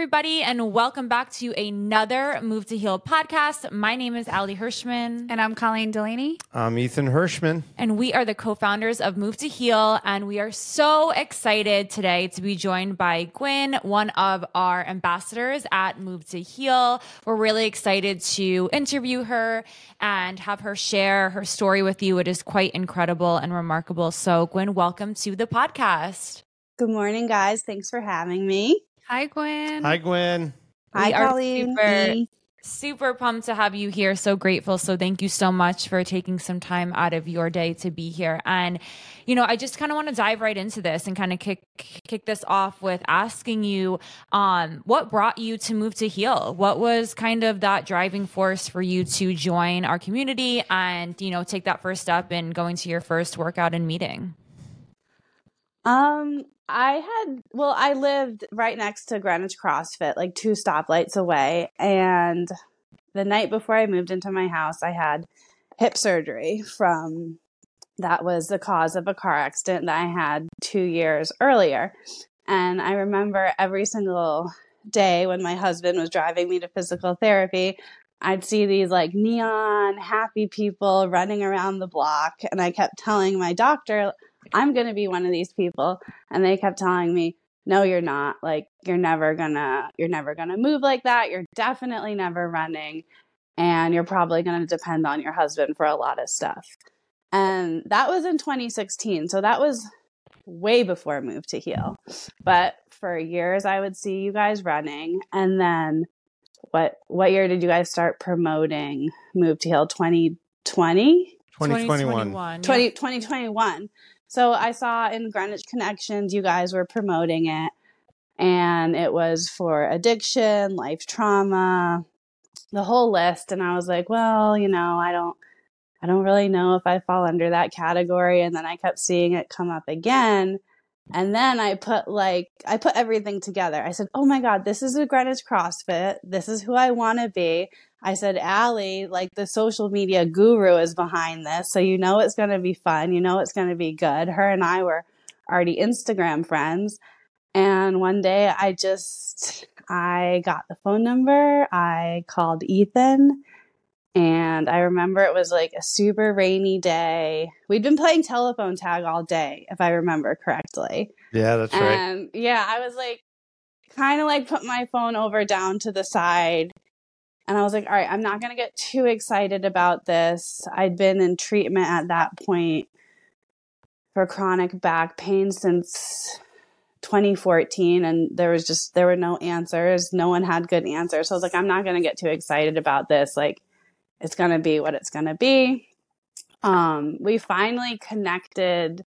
everybody, and welcome back to another Move to Heal podcast. My name is Ali Hirschman. And I'm Colleen Delaney. I'm Ethan Hirschman. And we are the co founders of Move to Heal. And we are so excited today to be joined by Guin, one of our ambassadors at Move to Heal. We're really excited to interview her and have her share her story with you. It is quite incredible and remarkable. So, Guin, welcome to the podcast. Good morning, guys. Thanks for having me. Hi, Gwen. Hi, Gwen. Hi, We are Colleen. super- Super pumped to have you here. So grateful. So thank you so much for taking some time out of your day to be here. And you know, I just kind of want to dive right into this and kind of kick kick this off with asking you um what brought you to move to heal? What was kind of that driving force for you to join our community and, you know, take that first step in going to your first workout and meeting? Um, I had well, I lived right next to Greenwich CrossFit, like two stoplights away, and the night before I moved into my house, I had hip surgery from that was the cause of a car accident that I had 2 years earlier. And I remember every single day when my husband was driving me to physical therapy, I'd see these like neon happy people running around the block and I kept telling my doctor I'm going to be one of these people. And they kept telling me, no, you're not. Like, you're never gonna, you're never gonna move like that. You're definitely never running. And you're probably going to depend on your husband for a lot of stuff. And that was in 2016. So that was way before Move to Heal. But for years, I would see you guys running. And then what, what year did you guys start promoting Move to Heal? 2020? 2021. 20, 2021. So I saw in Greenwich Connections, you guys were promoting it, and it was for addiction, life trauma, the whole list. And I was like, well, you know, I don't, I don't really know if I fall under that category. And then I kept seeing it come up again. And then I put like, I put everything together. I said, oh my God, this is a Greenwich CrossFit. This is who I want to be. I said, Allie, like the social media guru is behind this. So you know it's going to be fun. You know it's going to be good. Her and I were already Instagram friends. And one day I just, I got the phone number. I called Ethan. And I remember it was like a super rainy day. We'd been playing telephone tag all day, if I remember correctly. Yeah, that's right. Yeah, I was like, kind of like put my phone over down to the side. And I was like, all right, I'm not going to get too excited about this. I'd been in treatment at that point for chronic back pain since 2014 and there was just there were no answers no one had good answers so i was like i'm not going to get too excited about this like it's going to be what it's going to be. Um we finally connected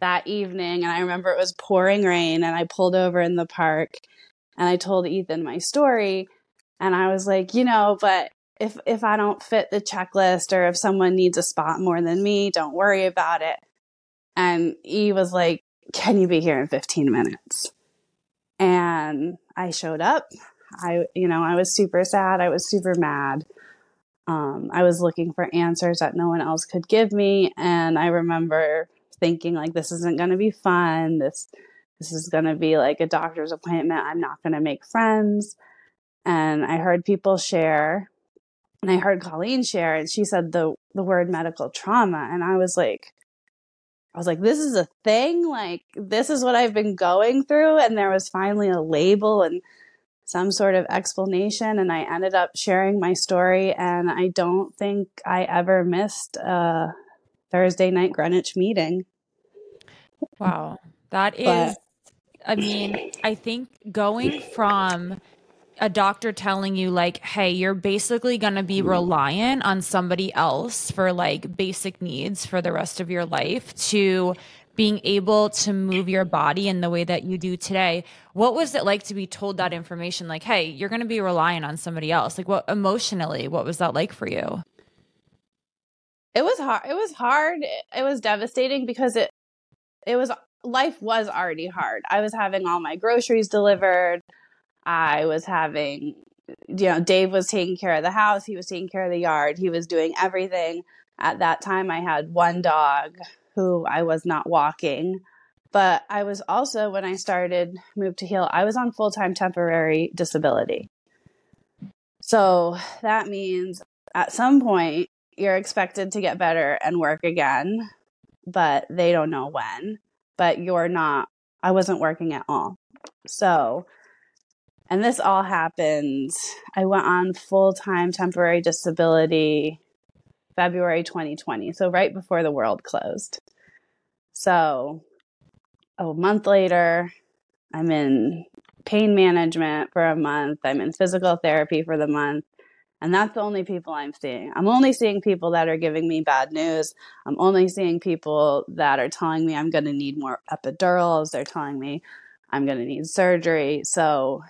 that evening and i remember it was pouring rain and i pulled over in the park and i told ethan my story and i was like you know but if if i don't fit the checklist or if someone needs a spot more than me don't worry about it. And he was like can you be here in 15 minutes? And i showed up. I you know i was super sad. I was super mad um, i was looking for answers that no one else could give me and i remember thinking like this isn't going to be fun this this is going to be like a doctor's appointment i'm not going to make friends and i heard people share and i heard colleen share and she said the the word medical trauma and i was like I was like, this is a thing. Like, this is what I've been going through. And there was finally a label and some sort of explanation. And I ended up sharing my story. And I don't think I ever missed a Thursday night Greenwich meeting. Wow. That is, But- I mean, I think going from a doctor telling you, like, hey, you're basically going to be reliant on somebody else for like basic needs for the rest of your life to being able to move your body in the way that you do today. What was it like to be told that information? Like, hey, you're going to be relying on somebody else. Like, what emotionally, what was that like for you? It was hard. It was hard. It was devastating because it, it was, life was already hard. I was having all my groceries delivered. I was having, you know, Dave was taking care of the house. He was taking care of the yard. He was doing everything. At that time, I had one dog who I was not walking. But I was also, when I started Move to Heal, I was on full time temporary disability. So that means at some point you're expected to get better and work again, but they don't know when. But you're not, I wasn't working at all. So, and this all happened. I went on full time temporary disability February 2020. So, right before the world closed. So, a month later, I'm in pain management for a month. I'm in physical therapy for the month. And that's the only people I'm seeing. I'm only seeing people that are giving me bad news. I'm only seeing people that are telling me I'm going to need more epidurals. They're telling me I'm going to need surgery. So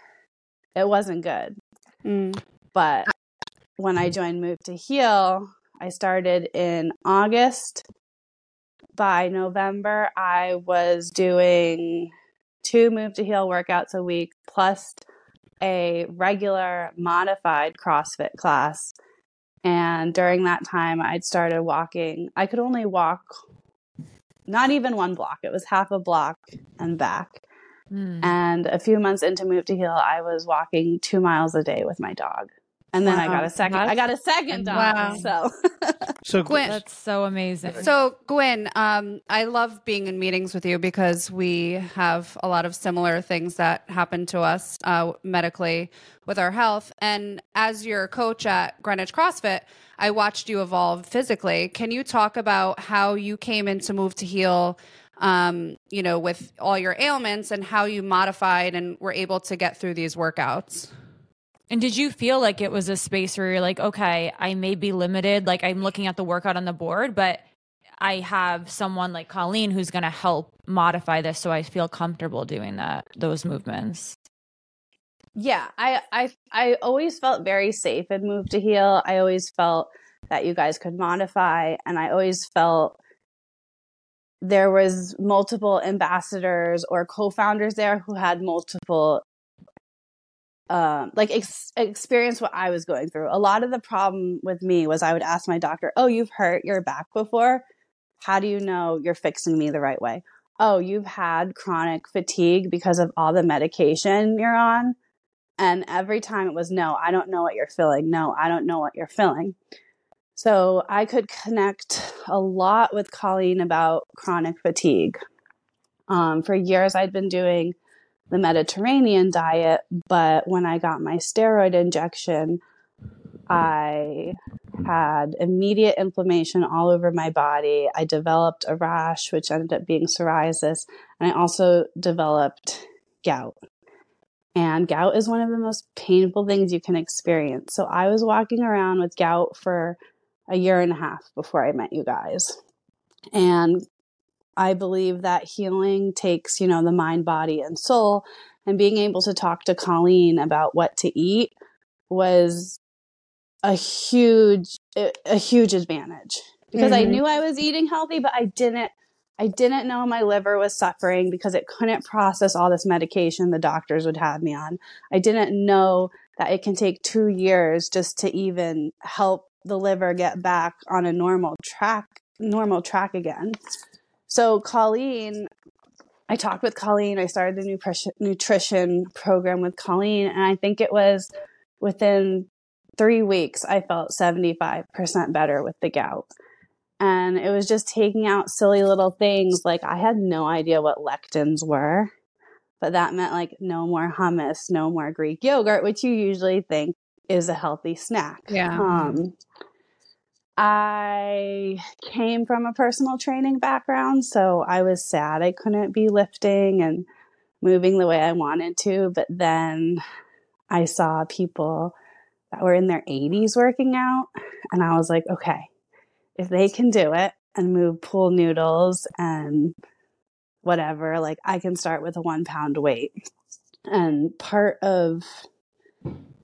it wasn't good. Mm. But when I joined Move to Heal, I started in August. By November, I was doing two Move to Heal workouts a week plus a regular modified CrossFit class. And during that time, I'd started walking. I could only walk not even one block, it was half a block and back. Mm. And a few months into Move to Heal, I was walking two miles a day with my dog. And then wow. I got a second. That's, I got a second dog. Wow. So, so Gwen, that's so amazing. So Gwen, um, I love being in meetings with you because we have a lot of similar things that happen to us uh, medically with our health. And as your coach at Greenwich CrossFit, I watched you evolve physically. Can you talk about how you came in to move to heal? Um, you know, with all your ailments and how you modified and were able to get through these workouts. And did you feel like it was a space where you're like, okay, I may be limited, like I'm looking at the workout on the board, but I have someone like Colleen who's going to help modify this so I feel comfortable doing that those movements. Yeah, I I I always felt very safe and Move to Heal. I always felt that you guys could modify and I always felt there was multiple ambassadors or co-founders there who had multiple um, like ex- experience what I was going through. A lot of the problem with me was I would ask my doctor, "Oh, you've hurt your back before. How do you know you're fixing me the right way?" "Oh, you've had chronic fatigue because of all the medication you're on." And every time it was, "No, I don't know what you're feeling. No, I don't know what you're feeling." So I could connect a lot with Colleen about chronic fatigue. Um, for years, I'd been doing the Mediterranean diet, but when I got my steroid injection, I had immediate inflammation all over my body. I developed a rash, which ended up being psoriasis, and I also developed gout. And gout is one of the most painful things you can experience. So I was walking around with gout for a year and a half before I met you guys. And I believe that healing takes, you know, the mind, body, and soul. And being able to talk to Colleen about what to eat was a huge, a huge advantage because mm-hmm. I knew I was eating healthy, but I didn't, I didn't know my liver was suffering because it couldn't process all this medication the doctors would have me on. I didn't know that it can take two years just to even help the liver get back on a normal track, normal track again. So Colleen, I talked with Colleen. I started the nutrition nutrition program with Colleen, and I think it was within three weeks I felt seventy five percent better with the gout. And it was just taking out silly little things like I had no idea what lectins were, but that meant like no more hummus, no more Greek yogurt, which you usually think is a healthy snack. Yeah. Um, I came from a personal training background, so I was sad I couldn't be lifting and moving the way I wanted to. But then I saw people that were in their 80s working out, and I was like, okay, if they can do it and move pool noodles and whatever, like I can start with a one pound weight. And part of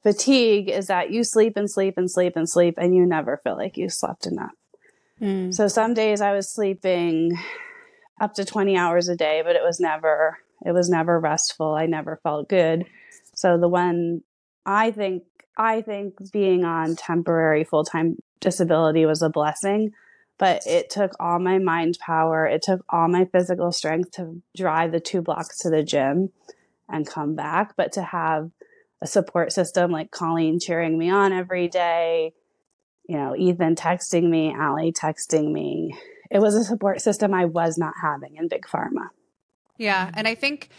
fatigue is that you sleep and sleep and sleep and sleep and you never feel like you slept enough. Mm. So some days I was sleeping up to 20 hours a day, but it was never it was never restful. I never felt good. So the one I think I think being on temporary full-time disability was a blessing, but it took all my mind power. It took all my physical strength to drive the two blocks to the gym and come back. But to have a support system like Colleen cheering me on every day, you know, Ethan texting me, Allie texting me, it was a support system I was not having in Big Pharma. Yeah. And I think,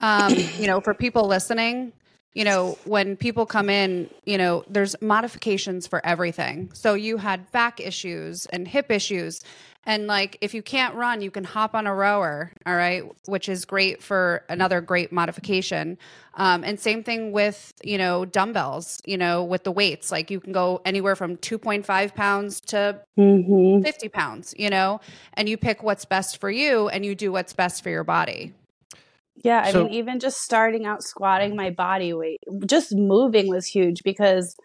um, you know, for people listening, you know, when people come in, you know, there's modifications for everything. So you had back issues and hip issues. And like, if you can't run, you can hop on a rower, all right, which is great for another great modification. Um, and same thing with, you know, dumbbells, you know, with the weights. Like, you can go anywhere from 2.5 pounds to mm-hmm. 50 pounds, you know, and you pick what's best for you and you do what's best for your body. Yeah, I so, mean, even just starting out squatting my body weight, just moving was huge because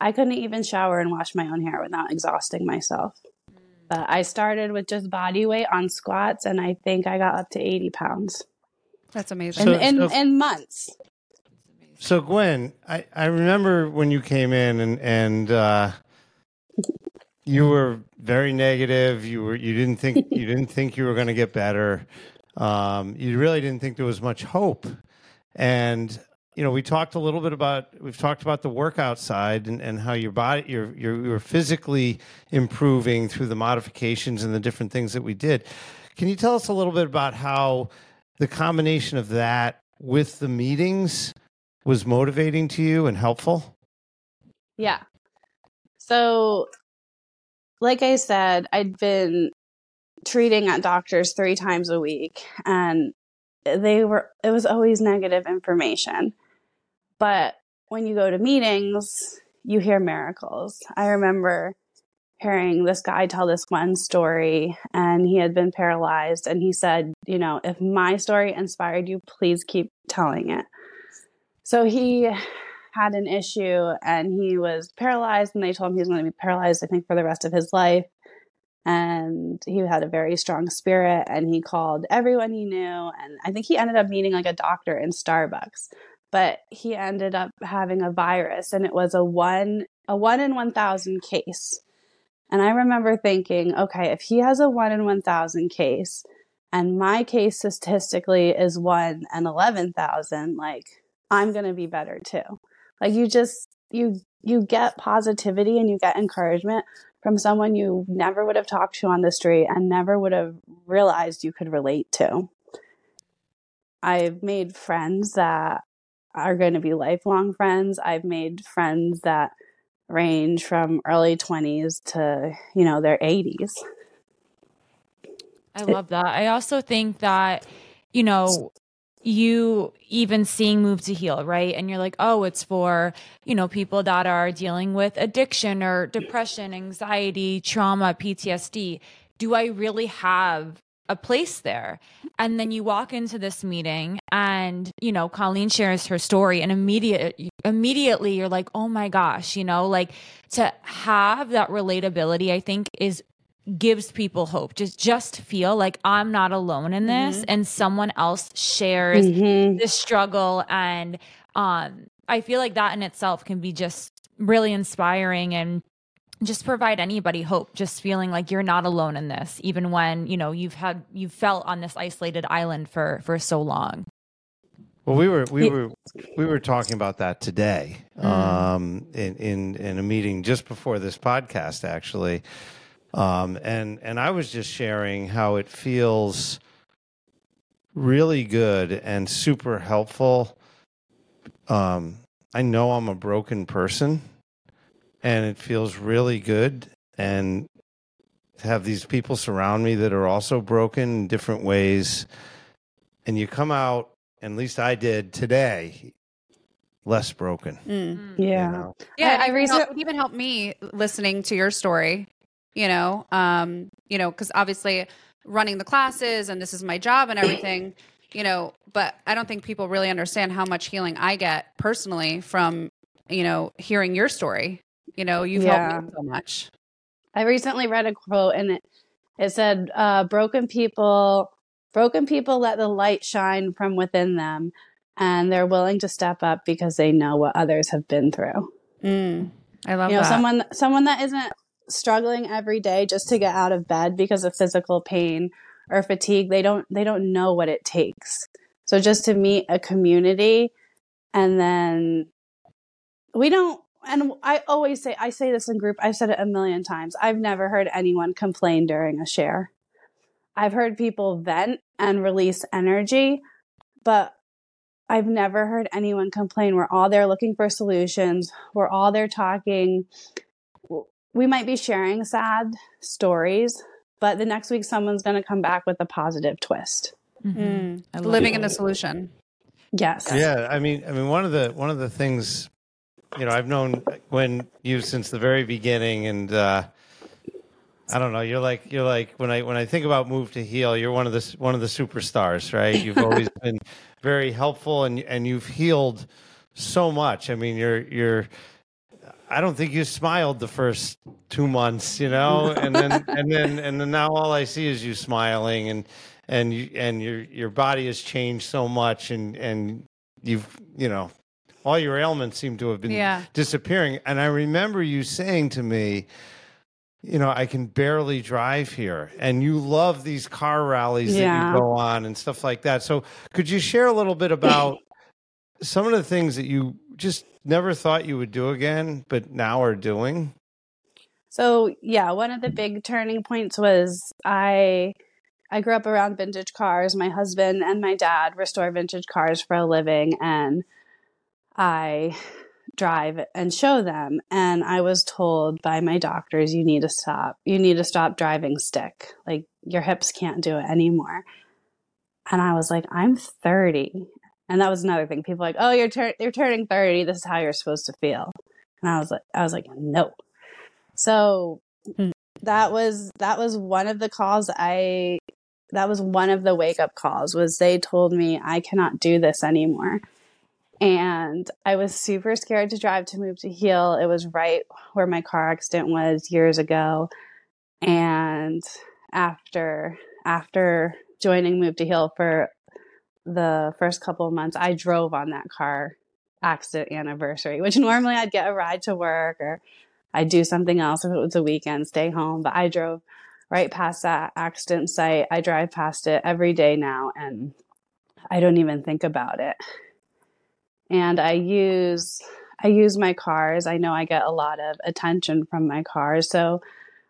I couldn't even shower and wash my own hair without exhausting myself. But I started with just body weight on squats, and I think I got up to 80 pounds. That's amazing. So, in, in, so, in months. So, Gwen, I, I remember when you came in and, and, uh, you were very negative. You were you didn't think you didn't think you were going to get better um, you really didn't think there was much hope. And you know, we talked a little bit about we've talked about the workout side and, and how your body you're, you're you're physically improving through the modifications and the different things that we did. Can you tell us a little bit about how the combination of that with the meetings was motivating to you and helpful? Yeah. So like I said, I'd been treating at doctors three times a week and they were it was always negative information but when you go to meetings you hear miracles. I remember hearing this guy tell this one story and he had been paralyzed and he said you know if my story inspired you please keep telling it. So he had an issue and he was paralyzed and they told him he was going to be paralyzed i think for the rest of his life. And he had a very strong spirit and he called everyone he knew and i think he ended up meeting like a doctor in starbucks but he ended up having a virus and it was a one a one in 1000 case and i remember thinking okay if he has a one in 1000 case and my case statistically is one in 11000 like i'm going to be better too like you just you you get positivity and you get encouragement from someone you never would have talked to on the street and never would have realized you could relate to. I've made friends that are going to be lifelong friends. I've made friends that range from early 20s to, you know, their 80s. I love that. I also think that, you know, you even seeing move to heal right and you're like oh it's for you know people that are dealing with addiction or depression anxiety trauma ptsd do i really have a place there and then you walk into this meeting and you know colleen shares her story and immediate immediately you're like oh my gosh you know like to have that relatability i think is gives people hope just just feel like i'm not alone in this mm-hmm. and someone else shares mm-hmm. this struggle and um i feel like that in itself can be just really inspiring and just provide anybody hope just feeling like you're not alone in this even when you know you've had you've felt on this isolated island for for so long well we were we were we were talking about that today mm. um in in in a meeting just before this podcast actually um, and and I was just sharing how it feels really good and super helpful. Um, I know I'm a broken person, and it feels really good and to have these people surround me that are also broken in different ways. And you come out, at least I did today, less broken. Mm. Yeah. You know? Yeah. I, I recently, it even helped me listening to your story you know um you know because obviously running the classes and this is my job and everything you know but i don't think people really understand how much healing i get personally from you know hearing your story you know you've yeah. helped me so much i recently read a quote and it it said uh, broken people broken people let the light shine from within them and they're willing to step up because they know what others have been through mm, i love you know that. someone someone that isn't struggling every day just to get out of bed because of physical pain or fatigue, they don't they don't know what it takes. So just to meet a community and then we don't and I always say I say this in group, I've said it a million times. I've never heard anyone complain during a share. I've heard people vent and release energy, but I've never heard anyone complain. We're all there looking for solutions. We're all there talking. We might be sharing sad stories, but the next week someone's going to come back with a positive twist. Mm-hmm. Living in the solution. Yes. Yeah, I mean, I mean, one of the one of the things, you know, I've known when you since the very beginning, and uh, I don't know, you're like you're like when I when I think about move to heal, you're one of the one of the superstars, right? You've always been very helpful, and and you've healed so much. I mean, you're you're. I don't think you smiled the first two months, you know, and then and then and then now all I see is you smiling and and you, and your your body has changed so much, and and you've you know all your ailments seem to have been Yeah. disappearing. And I remember you saying to me, you know, I can barely drive here, and you love these car rallies that you go on and stuff like that. So, could you share a little bit about some of the things that you just never thought you would do again, but now are doing? So yeah, one of the big turning points was I I grew up around vintage cars. My husband and my dad restore vintage cars for a living and I drive and show them and I was told by my doctors you need to stop. You need to stop driving stick. Like your hips can't do it anymore. And I was like, I'm 30. And that was another thing. People were like, "Oh, you're tur- you're turning 30. This is how you're supposed to feel." And I was like I was like, "No." So Hmm. that was that was one of the calls I that was one of the wake up calls was they told me I cannot do this anymore. And I was super scared to drive to move to heal. It was right where my car accident was years ago. And after after joining Move to Heal for the first couple of months, I drove on that car accident anniversary, which normally I'd get a ride to work or I'd do something else if it was a weekend, stay home. But I drove right past that accident site. I drive past it every day now and I don't even think about it. And I use I use my cars. I know I get a lot of attention from my cars. So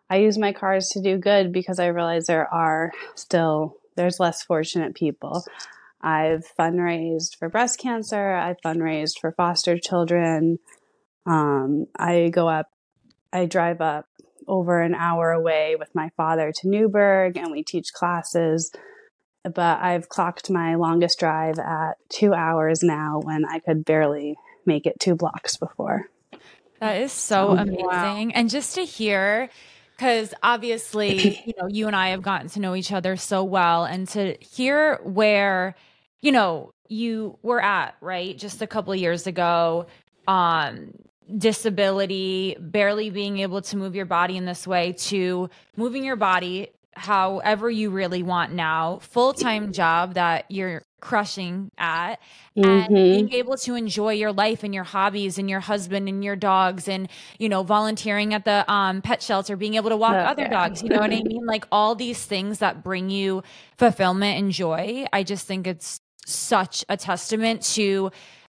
I use my cars to do good because I realize there are still there's less fortunate people. I've fundraised for breast cancer. I've fundraised for foster children. Um, I go up, I drive up over an hour away with my father to Newburgh and we teach classes. But I've clocked my longest drive at two hours now when I could barely make it two blocks before. That is so Oh, amazing. And just to hear, because obviously, you know, you and I have gotten to know each other so well, and to hear where, you know, you were at, right, just a couple of years ago, um, disability, barely being able to move your body in this way, to moving your body however you really want now, full time job that you're crushing at, and Mhm. being able to enjoy your life and your hobbies and your husband and your dogs and you know volunteering at the um, pet shelter being able to walk Oh, other dogs you know what i mean like all these things that bring you fulfillment and joy i just think it's such a testament to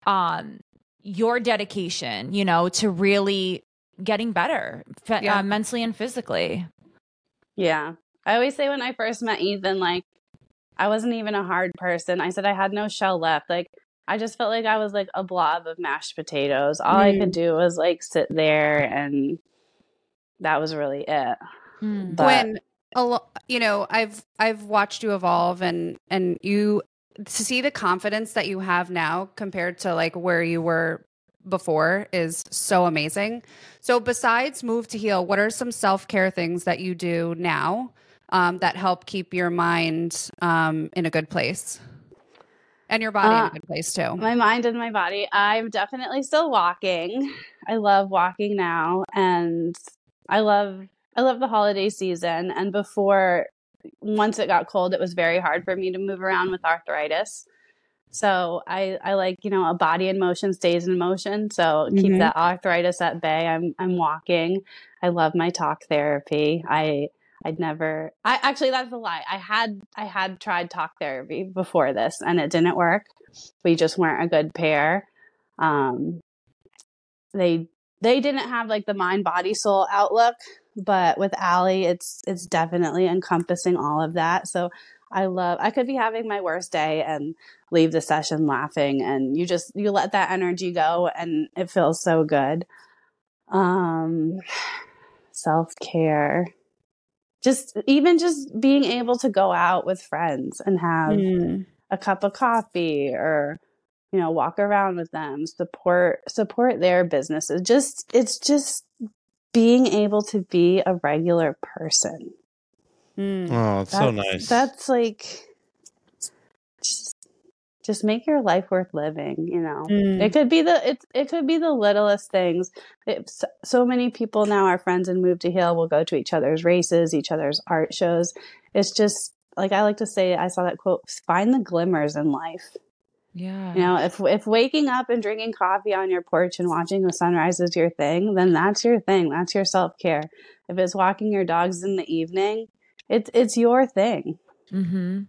um your dedication you know to really getting better Yeah. uh, mentally and physically Yeah. I always say when I first met Ethan, like, I wasn't even a hard person. I said I had no shell left. Like, I just felt like I was like a blob of mashed potatoes. All I could do was like sit there, and that was really it. Mm. But when a lo- you know i've i've watched you evolve and and you to see the confidence that you have now compared to like where you were before is so amazing so besides move to heal what are some self-care things that you do now um, that help keep your mind um, in a good place and your body in Uh, a good place too my mind and my body, I'm definitely still walking. I love walking now, and I love I love the holiday season. And before, once it got cold, it was very hard for me to move around with arthritis. So I, I like, you know, a body in motion stays in motion. So keep Mhm. that arthritis at bay. I'm I'm walking. I love my talk therapy. I I'd never I actually that's a lie. I had I had tried talk therapy before this and it didn't work. We just weren't a good pair. Um they they didn't have like the mind body soul outlook, but with Allie it's it's definitely encompassing all of that. So I love I could be having my worst day and leave the session laughing and you just you let that energy go and it feels so good. Um self-care. Just even just being able to go out with friends and have Mm. a cup of coffee or you know walk around with them support support their businesses just it's just being able to be a regular person Mm. Oh, it's so nice. that's like just just make your life worth living you know? Mm. it could be the it, it could be the littlest things. It, so, so many people now our friends and move to heal will go to each other's races each other's art shows. It's just like i like to say i saw that quote find the glimmers in life. Yeah. you know if if waking up and drinking coffee on your porch and watching the sunrise is your thing then that's your thing. That's your self-care. If it's walking your dogs in the evening it's it's your thing. Mm-hmm.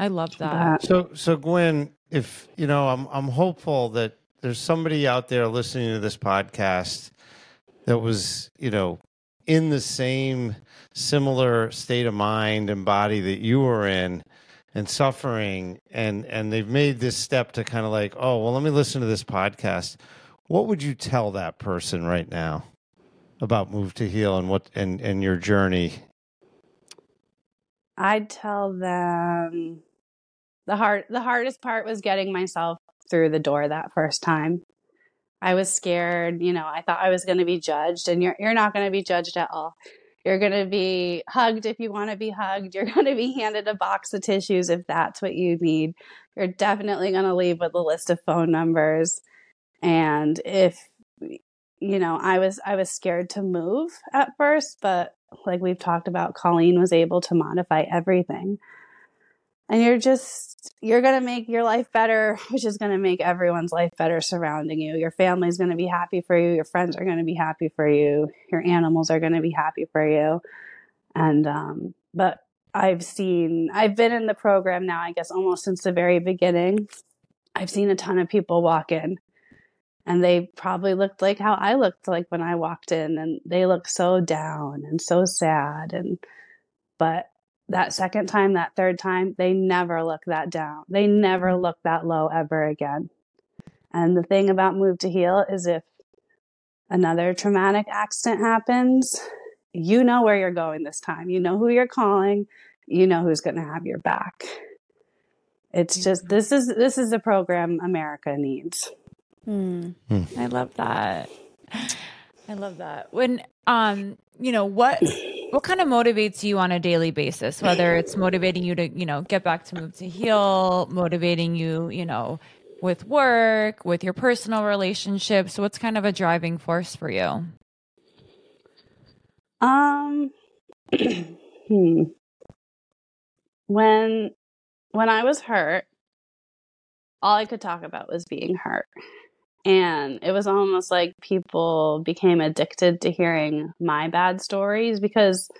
I love that. So, so Gwen, if you know, I'm I'm hopeful that there's somebody out there listening to this podcast that was, you know, in the same similar state of mind and body that you were in and suffering and and they've made this step to kind of like, oh, well, let me listen to this podcast. What would you tell that person right now about Move to Heal and what and and your journey? I'd tell them the hard the hardest part was getting myself through the door that first time. I was scared, you know, I thought I was going to be judged and you're you're not going to be judged at all. You're going to be hugged if you want to be hugged. You're going to be handed a box of tissues if that's what you need. You're definitely going to leave with a list of phone numbers. And if you know, I was I was scared to move at first, but like we've talked about, Colleen was able to modify everything. And you're just, you're going to make your life better, which is going to make everyone's life better surrounding you. Your family's going to be happy for you. Your friends are going to be happy for you. Your animals are going to be happy for you. And, um, but I've seen, I've been in the program now, I guess, almost since the very beginning. I've seen a ton of people walk in and they probably looked like how I looked like when I walked in and they look so down and so sad and but that second time that third time they never look that down. They never look that low ever again. And the thing about move to heal is if another traumatic accident happens you know where you're going this time. You know who you're calling. You know who's going to have your back. It's just this is this is the program america needs. Mm. I love that. I love that. When um, you know, what what kind of motivates you on a daily basis? Whether it's motivating you to, you know, get back to move to heal, motivating you, you know, with work, with your personal relationships, what's kind of a driving force for you? Um, hmm. When when I was hurt, all I could talk about was being hurt. And it was almost like people became addicted to hearing my bad stories because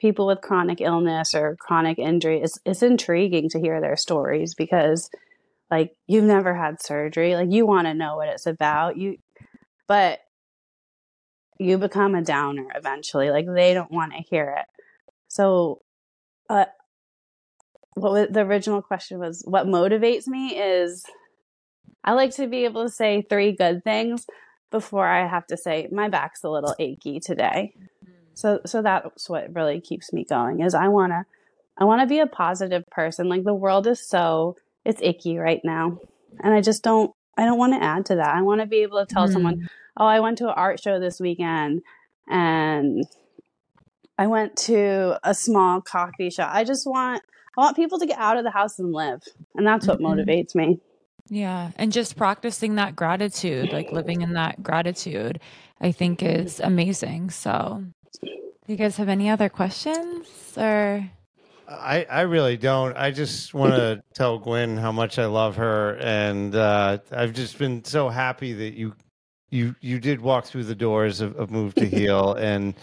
people with chronic illness or chronic injury, it's, it's intriguing to hear their stories because like you've never had surgery, like you want to know what it's about. You, but you become a downer eventually. Like they don't want to hear it. So, uh, what was, the original question was, what motivates me is I like to be able to say three good things before I have to say my back's a little achy today. So, so that's what really keeps me going. Is I want to, I want to be a positive person. Like the world is so it's icky right now, and I just don't. I don't want to add to that. I want to be able to tell someone, "Oh, I went to an art show this weekend, and I went to a small coffee shop." I just want, I want people to get out of the house and live, and that's what Mhm. motivates me. Yeah. And just practicing that gratitude, like living in that gratitude, I think is amazing. So, do you guys have any other questions or? I, I really don't. I just want to tell Gwen how much I love her, and uh, I've just been so happy that you you you did walk through the doors of, of Move to Heal, and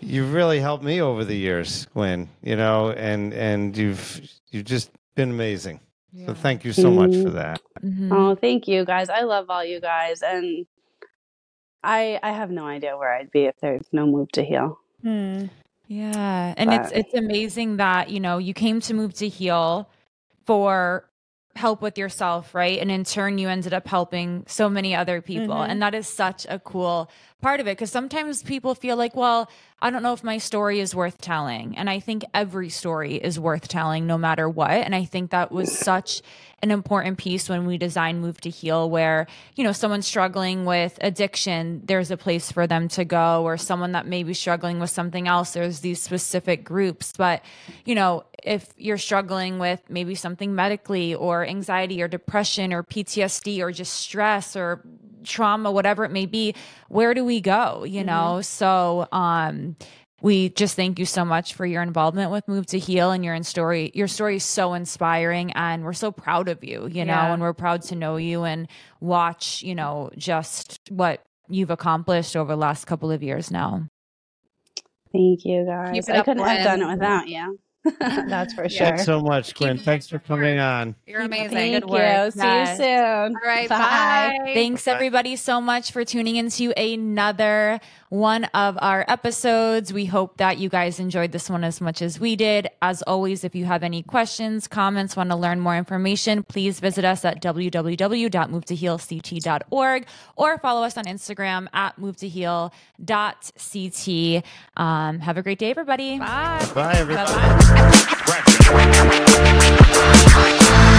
you've really helped me over the years, Gwen. You know, and and you've you've just been amazing. So thank you so much for that. Mhm. Oh, thank you guys. I love all you guys, and I I have no idea where I'd be if there's no move to heal. Hmm. Yeah. And it's it's amazing that, you know, you came to move to heal for help with yourself, right? And in turn you ended up helping so many other people. Mhm. And that is such a cool part of it because sometimes people feel like, well, I don't know if my story is worth telling. And I think every story is worth telling no matter what. And I think that was such an important piece when we design Move to Heal, where, you know, someone struggling with addiction, there's a place for them to go, or someone that may be struggling with something else, there's these specific groups. But, you know, if you're struggling with maybe something medically or anxiety or depression or PTSD or just stress or trauma, whatever it may be, where do we go? You know? So, um, we just thank you so much for your involvement with Move to Heal and your in story. Your story is so inspiring, and we're so proud of you. You know, Yeah. and we're proud to know you and watch. You know, just what you've accomplished over the last couple of years now. Thank you guys. I couldn't have done it without you. That's for sure. Thanks so much, Gwen. Thanks for coming on. You're Keep up the amazing. Thank Good you. work. See Yes. you soon. All right. Bye. Thanks everybody so much for tuning into another one of our episodes. We hope that you guys enjoyed this one as much as we did. As always, if you have any questions, comments, want to learn more information, please visit us at www.movetohealct.org or follow us on Instagram at movetoheal.ct. Um, have a great day, everybody. Bye. Bye, everybody. Bye-bye. Scratch it.